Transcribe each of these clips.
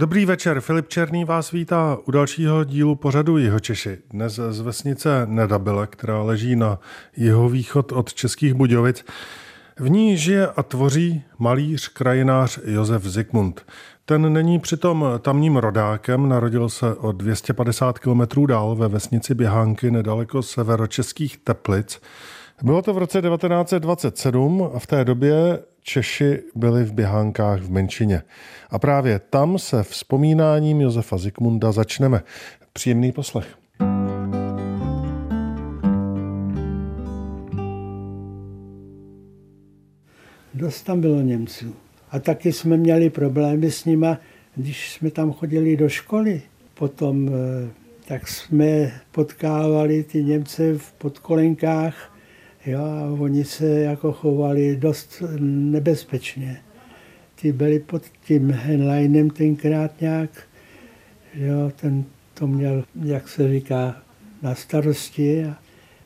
Dobrý večer, Filip Černý vás vítá u dalšího dílu pořadu Jihočeši. Dnes z vesnice Nedabile, která leží na jihovýchod od Českých Budějovic. V ní žije a tvoří malíř, krajinář Josef Zikmund. Ten není přitom tamním rodákem, narodil se o 250 km dál ve vesnici Běhánky nedaleko severočeských Teplic. Bylo to v roce 1927 a v té době Češi byli v Běhánkách v menšině. A právě tam se vzpomínáním Josefa Zikmunda začneme. Příjemný poslech. Dost tam bylo Němců. A taky jsme měli problémy s nima, když jsme tam chodili do školy. Potom eh, tak jsme potkávali ty Němce v podkolenkách jo, a oni se jako chovali dost nebezpečně. Ty byli pod tím Henleinem tenkrát nějak, jo, ten to měl, jak se říká, na starosti. A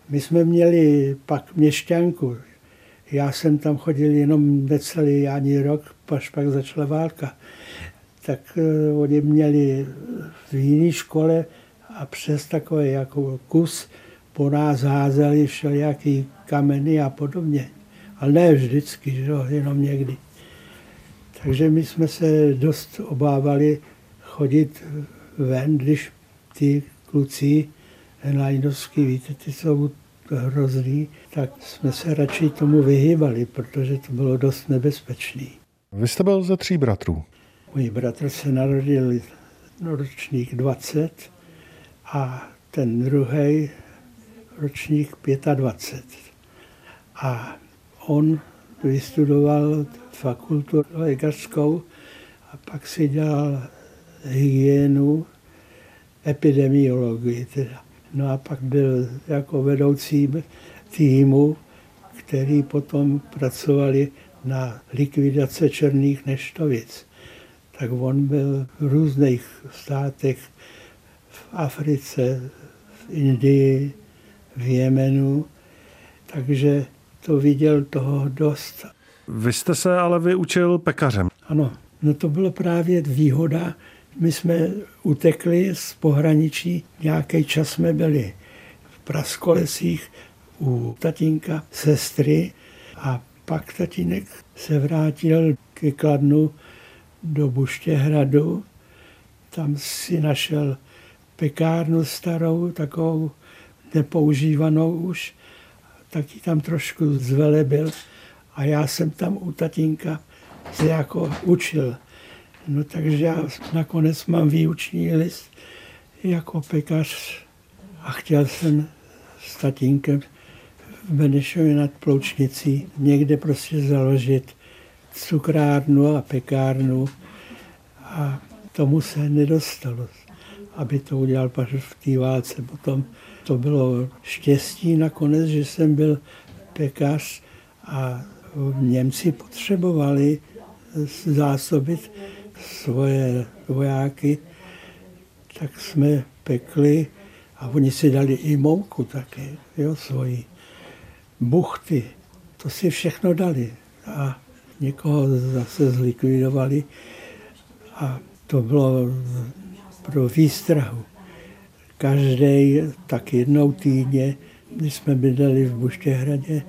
my jsme měli pak měšťanku, já jsem tam chodil jenom necelý ani rok, až pak začala válka. Tak uh, oni měli v jiné škole a přes takový jako kus po nás házeli všelijaký kameny a podobně. Ale ne vždycky, že jo, jenom někdy. Takže my jsme se dost obávali chodit ven, když ty kluci Henleinovský, víte, ty jsou hrozný, tak jsme se radši tomu vyhýbali, protože to bylo dost nebezpečný. Vy jste byl ze tří bratrů. Můj bratr se narodil ročník 20 a ten druhý ročník 25. A on vystudoval fakultu lékařskou a pak si dělal hygienu, epidemiologii teda. No a pak byl jako vedoucí týmu, který potom pracovali na likvidace černých neštovic. Tak on byl v různých státech, v Africe, v Indii, v Jemenu, takže to viděl toho dost. Vy jste se ale vyučil pekařem. Ano, no to bylo právě výhoda, my jsme utekli z pohraničí, nějaký čas jsme byli v Praskolesích u tatínka sestry a pak tatínek se vrátil ke Kladnu do Buštěhradu. Tam si našel pekárnu starou, takovou nepoužívanou už, taky tam trošku zvelebil a já jsem tam u tatínka se jako učil. No takže já nakonec mám výuční list jako pekař a chtěl jsem s tatínkem v Benešově nad Ploučnicí někde prostě založit cukrárnu a pekárnu a tomu se nedostalo, aby to udělal paž v té válce. Potom to bylo štěstí nakonec, že jsem byl pekař a Němci potřebovali zásobit svoje vojáky, tak jsme pekli a oni si dali i mouku také, jo, svoji. Buchty, to si všechno dali a někoho zase zlikvidovali a to bylo pro výstrahu. Každý tak jednou týdně, když jsme bydleli v Buštěhradě,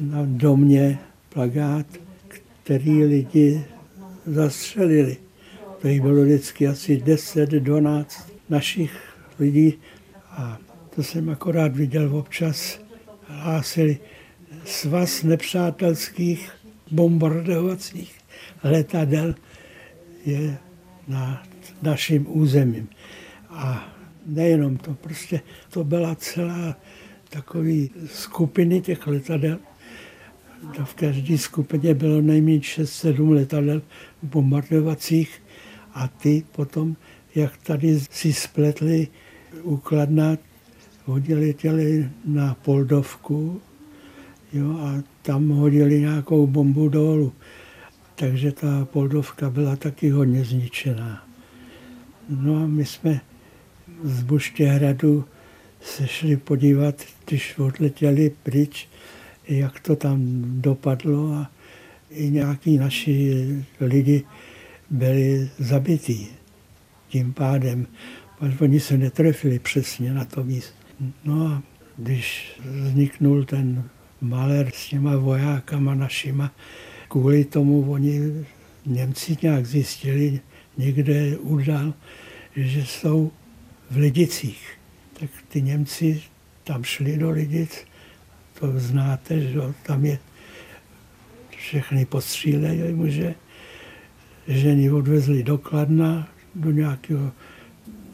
na domě plagát, který lidi zastřelili. To jich bylo vždycky asi 10-12 našich lidí a to jsem akorát viděl občas. Hlásili svaz nepřátelských bombardovacích letadel je na naším územím. A nejenom to, prostě to byla celá takový skupiny těch letadel, v každé skupině bylo nejméně 6-7 letadel bombardovacích a ty potom, jak tady si spletli ukladna, hodili těli na Poldovku jo, a tam hodili nějakou bombu dolů. Takže ta Poldovka byla taky hodně zničená. No a my jsme z Buštěhradu se šli podívat, když odletěli pryč, jak to tam dopadlo a i nějaký naši lidi byli zabití. Tím pádem, oni se netrefili přesně na to místo. No a když vzniknul ten maler s těma vojákama našima, kvůli tomu oni Němci nějak zjistili někde udal, že jsou v Lidicích. Tak ty Němci tam šli do Lidic, to znáte, že tam je všechny postříleli muže, ženy odvezli do Kladna, do nějakého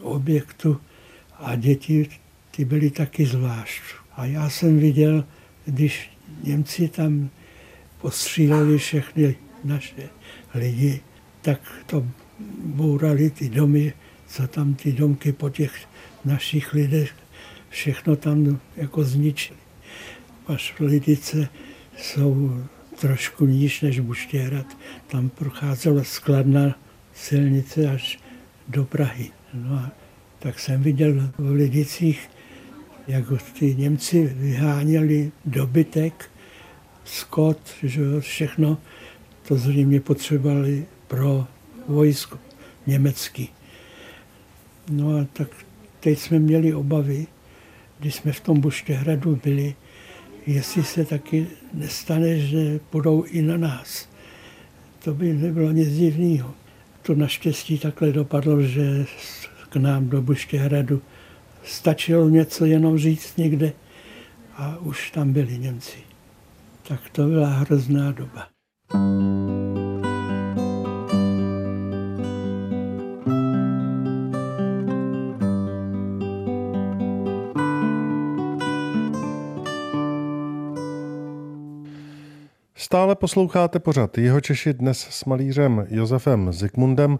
objektu a děti ty byly taky zvlášť. A já jsem viděl, když Němci tam postříleli všechny naše lidi, tak to bourali ty domy, co tam ty domky po těch našich lidech, všechno tam jako zničili. Až lidice jsou trošku níž než Buštěhrad. Tam procházela skladná silnice až do Prahy. No a tak jsem viděl v Lidicích, jak ty Němci vyháněli dobytek, skot, že všechno to zřejmě potřebovali pro vojsko německý. No a tak teď jsme měli obavy, když jsme v tom Buštěhradu byli, jestli se taky nestane, že půjdou i na nás. To by nebylo nic divného. To naštěstí takhle dopadlo, že k nám do Buštěhradu stačilo něco jenom říct někde a už tam byli Němci. Tak to byla hrozná doba. Stále posloucháte pořad Jeho Češi dnes s malířem Josefem Zikmundem.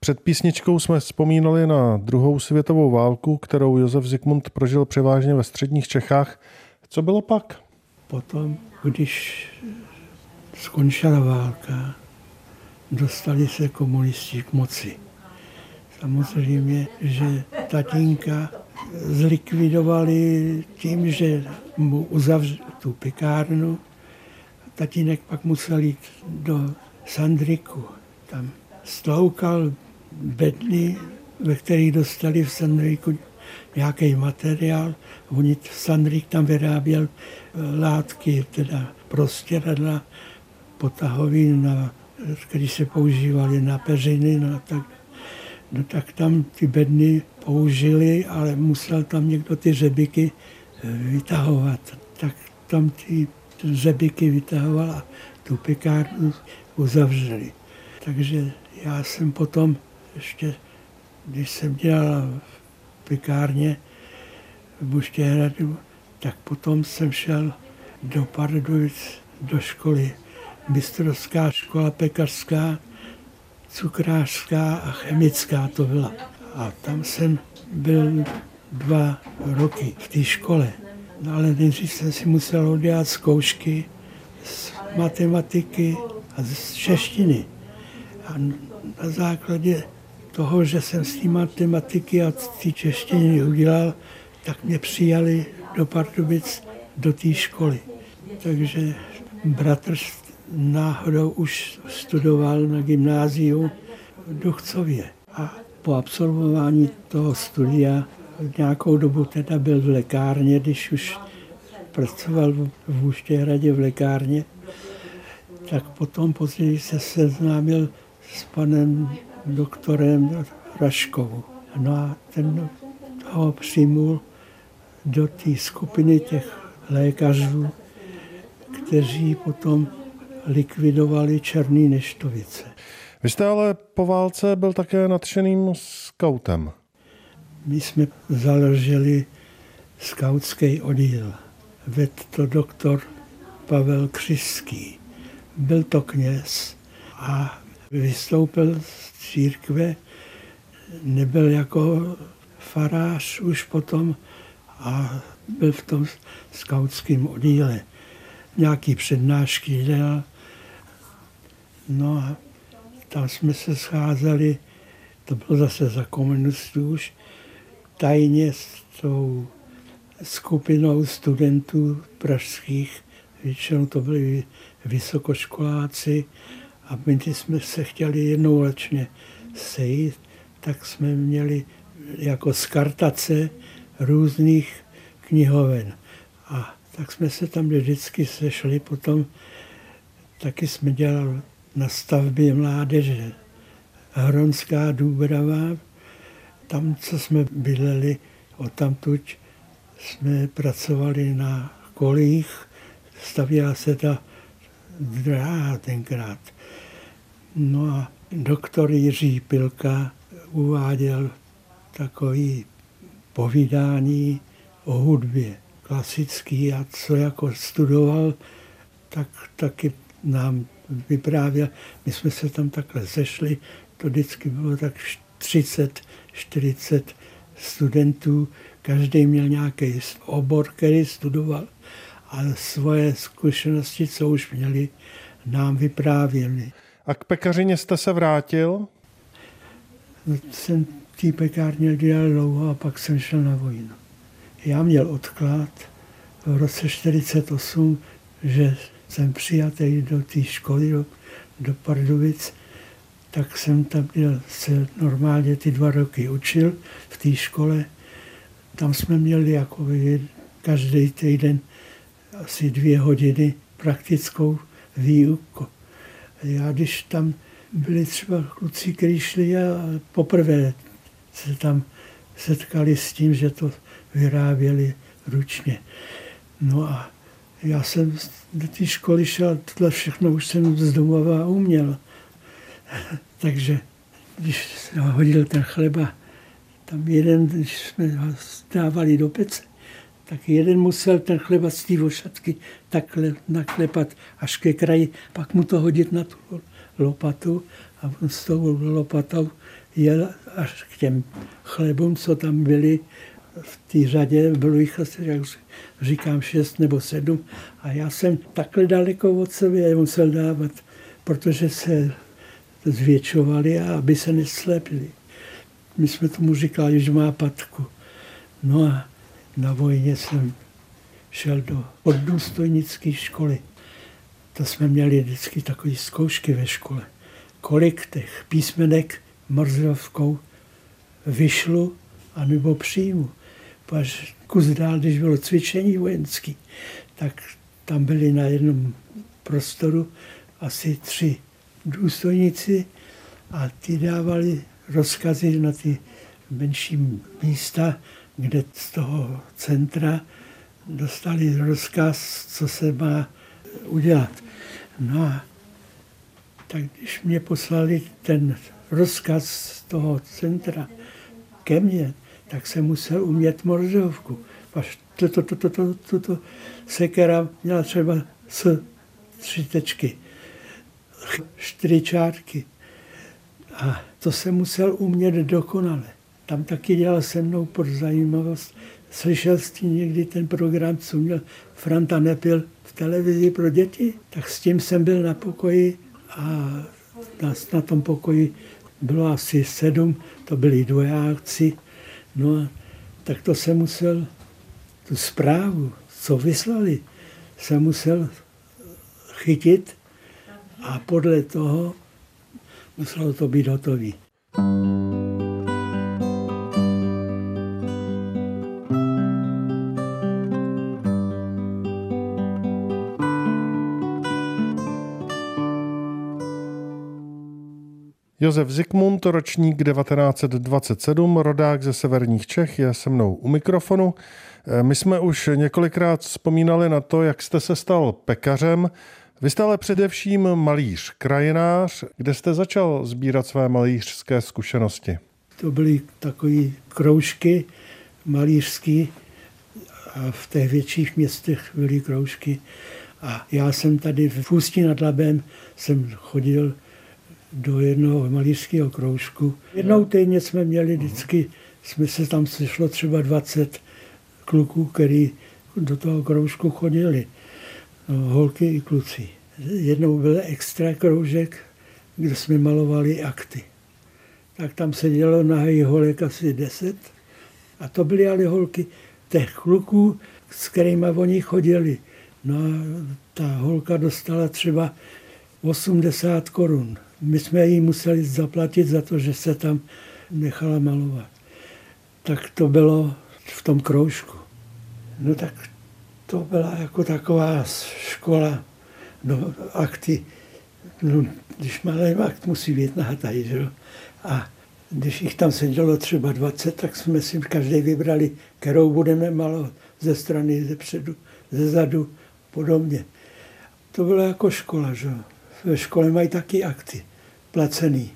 Před písničkou jsme vzpomínali na druhou světovou válku, kterou Josef Zikmund prožil převážně ve středních Čechách. Co bylo pak? Potom, když skončila válka, dostali se komunisti k moci. Samozřejmě, že tatínka zlikvidovali tím, že mu uzavřeli tu pekárnu, tatínek pak musel jít do Sandriku. Tam stloukal bedny, ve kterých dostali v Sandriku nějaký materiál. Oni Sandrik tam vyráběl eh, látky, teda prostěradla, potahový, na, které se používaly na peřiny. No, tak, no tak tam ty bedny použili, ale musel tam někdo ty řebiky eh, vytahovat. Tak tam ty řebiky vytahoval a tu pekárnu uzavřeli. Takže já jsem potom ještě, když jsem dělal v pekárně v Buštěhradu, tak potom jsem šel do Pardubic do školy. Mistrovská škola pekařská, cukrářská a chemická to byla. A tam jsem byl dva roky v té škole. No ale nejdřív jsem si musel udělat zkoušky z matematiky a z češtiny. A na základě toho, že jsem z té matematiky a z té češtiny udělal, tak mě přijali do Pardubic do té školy. Takže bratr náhodou už studoval na gymnáziu v Duchcově. A po absolvování toho studia nějakou dobu teda byl v lékárně, když už pracoval v Úštěhradě v lékárně, tak potom později se seznámil s panem doktorem Raškovou. No a ten ho přijmul do té skupiny těch lékařů, kteří potom likvidovali Černý neštovice. Vy jste ale po válce byl také nadšeným skautem. My jsme založili skautský oddíl. Vedl to doktor Pavel Křiský. Byl to kněz a vystoupil z církve, nebyl jako farář už potom a byl v tom skautském oddíle. Nějaký přednášky dělal. No a tam jsme se scházeli, to bylo zase za komunistů už, tajně s tou skupinou studentů pražských, většinou to byli vysokoškoláci A my jsme se chtěli jednou ročně sejít, tak jsme měli jako skartace různých knihoven. A tak jsme se tam vždycky sešli. Potom taky jsme dělali na stavbě mládeže Hronská Důbrava. Tam, co jsme bydleli, odtamtud jsme pracovali na kolích. Stavěla se ta dráha tenkrát. No a doktor Jiří Pilka uváděl takový povídání o hudbě klasický a co jako studoval, tak taky nám vyprávěl. My jsme se tam takhle zešli, to vždycky bylo tak 30, 40 studentů, každý měl nějaký obor, který studoval a svoje zkušenosti, co už měli, nám vyprávěli. A k pekařině jste se vrátil? Jsem té pekárně dělal dlouho a pak jsem šel na vojnu. Já měl odklad v roce 48, že jsem přijatý do té školy, do, do Pardubic, tak jsem tam měl, se normálně ty dva roky učil v té škole. Tam jsme měli jako každý týden asi dvě hodiny praktickou výuku. Já když tam byli třeba kluci, kteří šli a poprvé se tam setkali s tím, že to vyráběli ručně. No a já jsem do té školy šel, tohle všechno už jsem z domova uměl. Takže když se hodil ten chleba, tam jeden, když jsme ho dávali do pece, tak jeden musel ten chleba z té vošatky takhle naklepat až ke kraji, pak mu to hodit na tu lopatu a on s tou lopatou jel až k těm chlebům, co tam byli v té řadě, bylo jich asi, jak říkám, šest nebo sedm. A já jsem takhle daleko od sebe musel dávat, protože se zvětšovali a aby se neslepili. My jsme tomu říkali, že má patku. No a na vojně jsem šel do poddůstojnické školy. To jsme měli vždycky takové zkoušky ve škole. Kolik těch písmenek morzovkou vyšlu a nebo přijmu až kus dál, když bylo cvičení vojenský, tak tam byli na jednom prostoru asi tři důstojníci a ty dávali rozkazy na ty menší místa, kde z toho centra dostali rozkaz, co se má udělat. No a tak když mě poslali ten rozkaz z toho centra ke mně, tak jsem musel umět morzovku. Až toto, toto, toto, toto sekera měla třeba s tři tečky, čtyři čárky. A to jsem musel umět dokonale. Tam taky dělal se mnou pro zajímavost. Slyšel jsi někdy ten program, co měl Franta Nepil v televizi pro děti? Tak s tím jsem byl na pokoji a na, na tom pokoji bylo asi sedm, to byli dvojáci, No a tak to jsem musel, tu zprávu, co vyslali, jsem musel chytit a podle toho muselo to být hotový. Josef Zikmund, ročník 1927, rodák ze severních Čech, je se mnou u mikrofonu. Eh, my jsme už několikrát vzpomínali na to, jak jste se stal pekařem. Vy jste ale především malíř, krajinář. Kde jste začal sbírat své malířské zkušenosti? To byly takové kroužky malířské a v těch větších městech byly kroužky. A já jsem tady v Ústí nad Labem jsem chodil do jednoho malířského kroužku. Jednou týdně jsme měli vždycky, jsme se tam sešlo třeba 20 kluků, který do toho kroužku chodili. Holky i kluci. Jednou byl extra kroužek, kde jsme malovali akty. Tak tam se dělo na holek asi 10. A to byly ale holky těch kluků, s kterými oni chodili. No a ta holka dostala třeba 80 korun. My jsme jí museli zaplatit za to, že se tam nechala malovat. Tak to bylo v tom kroužku. No tak to byla jako taková škola, no akty, no, když malý akt musí být nahatý, že. A když jich tam sedělo třeba 20, tak jsme si každý vybrali, kterou budeme malovat ze strany, ze předu, ze zadu, podobně. To byla jako škola, že Ve škole mají taky akty, placený,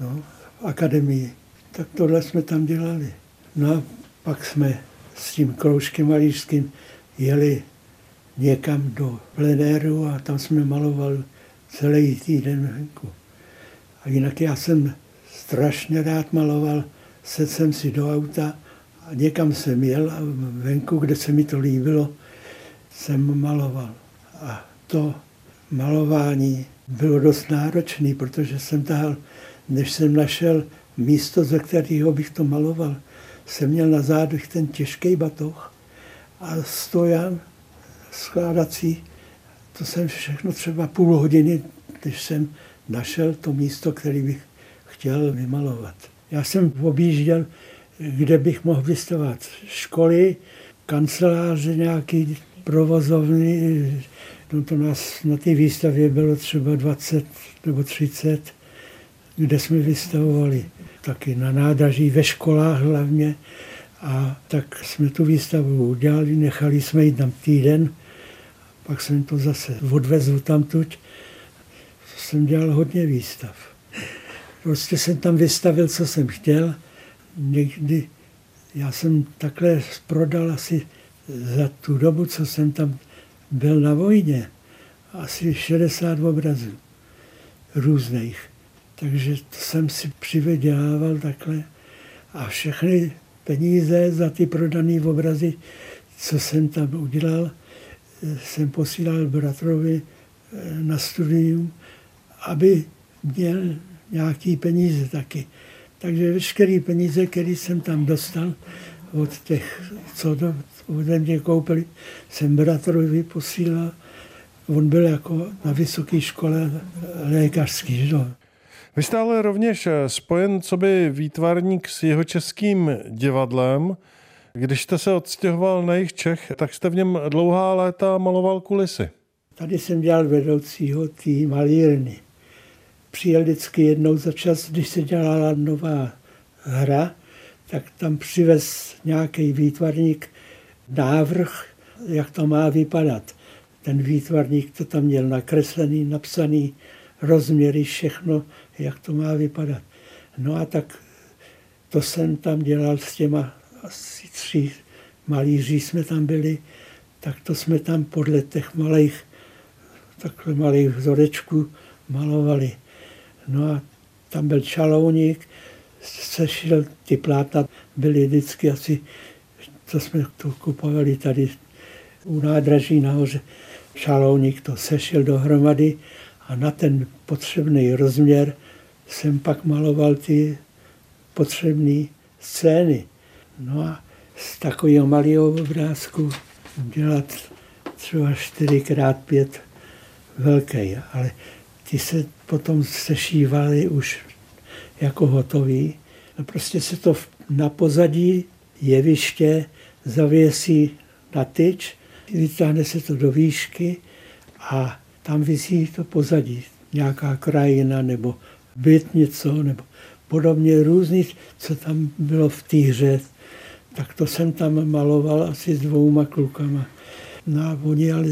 no, v akademii. Tak tohle jsme tam dělali. No a pak jsme s tím kroužkem malířským jeli někam do plenéru a tam jsme malovali celý týden venku. A jinak já jsem strašně rád maloval, sedl jsem si do auta a někam jsem jel a venku, kde se mi to líbilo, jsem maloval. A to malování bylo dost náročné, protože jsem tahal, než jsem našel místo, ze kterého bych to maloval, jsem měl na zádech ten těžký batoh a stojan skládací. To jsem všechno třeba půl hodiny, když jsem našel to místo, které bych chtěl vymalovat. Já jsem objížděl, kde bych mohl vystavovat školy, kanceláře, nějaký provozovny. No to nás na té výstavě bylo třeba 20 nebo 30, kde jsme vystavovali taky na nádraží, ve školách hlavně. A tak jsme tu výstavu udělali, nechali jsme ji tam týden, pak jsem to zase odvezl tamtuť. Jsem dělal hodně výstav. Prostě jsem tam vystavil, co jsem chtěl. Někdy já jsem takhle prodal asi za tu dobu, co jsem tam byl na vojně, asi 60 obrazů různých. Takže to jsem si přivydělával takhle a všechny peníze za ty prodané obrazy, co jsem tam udělal, jsem posílal bratrovi eh, na studium, aby měl nějaký peníze taky. Takže veškeré peníze, které jsem tam dostal od těch, co do, ode mě koupili, jsem bratrovi posílal. On byl jako na vysoké škole lékařský. Že? Vy jste ale rovněž eh, spojen co by výtvarník s jeho českým divadlem. Když jste se odstěhoval na jejich Čech, tak jste v něm dlouhá léta maloval kulisy. Tady jsem dělal vedoucího té malírny. Přijel vždycky jednou za čas, když se dělala nová hra, tak tam přivez nějaký výtvarník návrh, jak to má vypadat. Ten výtvarník to tam měl nakreslený, napsaný, rozměry, všechno, jak to má vypadat. No a tak to jsem tam dělal s těma asi tři malíři jsme tam byli, tak to jsme tam podle těch malých, takhle malých vzorečků malovali. No a tam byl čalouník, sešel ty plátna, byly vždycky asi, co jsme to kupovali tady u nádraží nahoře, čalouník to sešel dohromady a na ten potřebný rozměr jsem pak maloval ty potřebné scény. No a z takového malého obrázku dělat třeba 4x5 velký, ale ty se potom sešívaly už jako hotový. A prostě se to na pozadí jeviště zavěsí na tyč, vytáhne se to do výšky a tam vysí to pozadí. Nějaká krajina nebo byt něco, nebo podobně různý, co tam bylo v té hře. Tak to jsem tam maloval asi s dvouma klukama. No a oni ale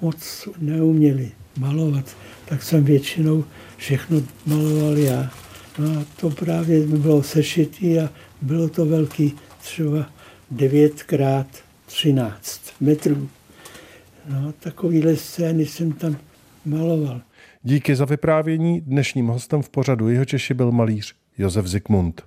moc neuměli malovat, tak jsem většinou všechno maloval já. No a to právě bylo sešitý a bylo to velký, třeba 9 krát 13 metrů. No, takovýhle scény jsem tam maloval. Díky za vyprávění. Dnešním hostem v pořadu Jeho Češi byl malíř Josef Zikmund.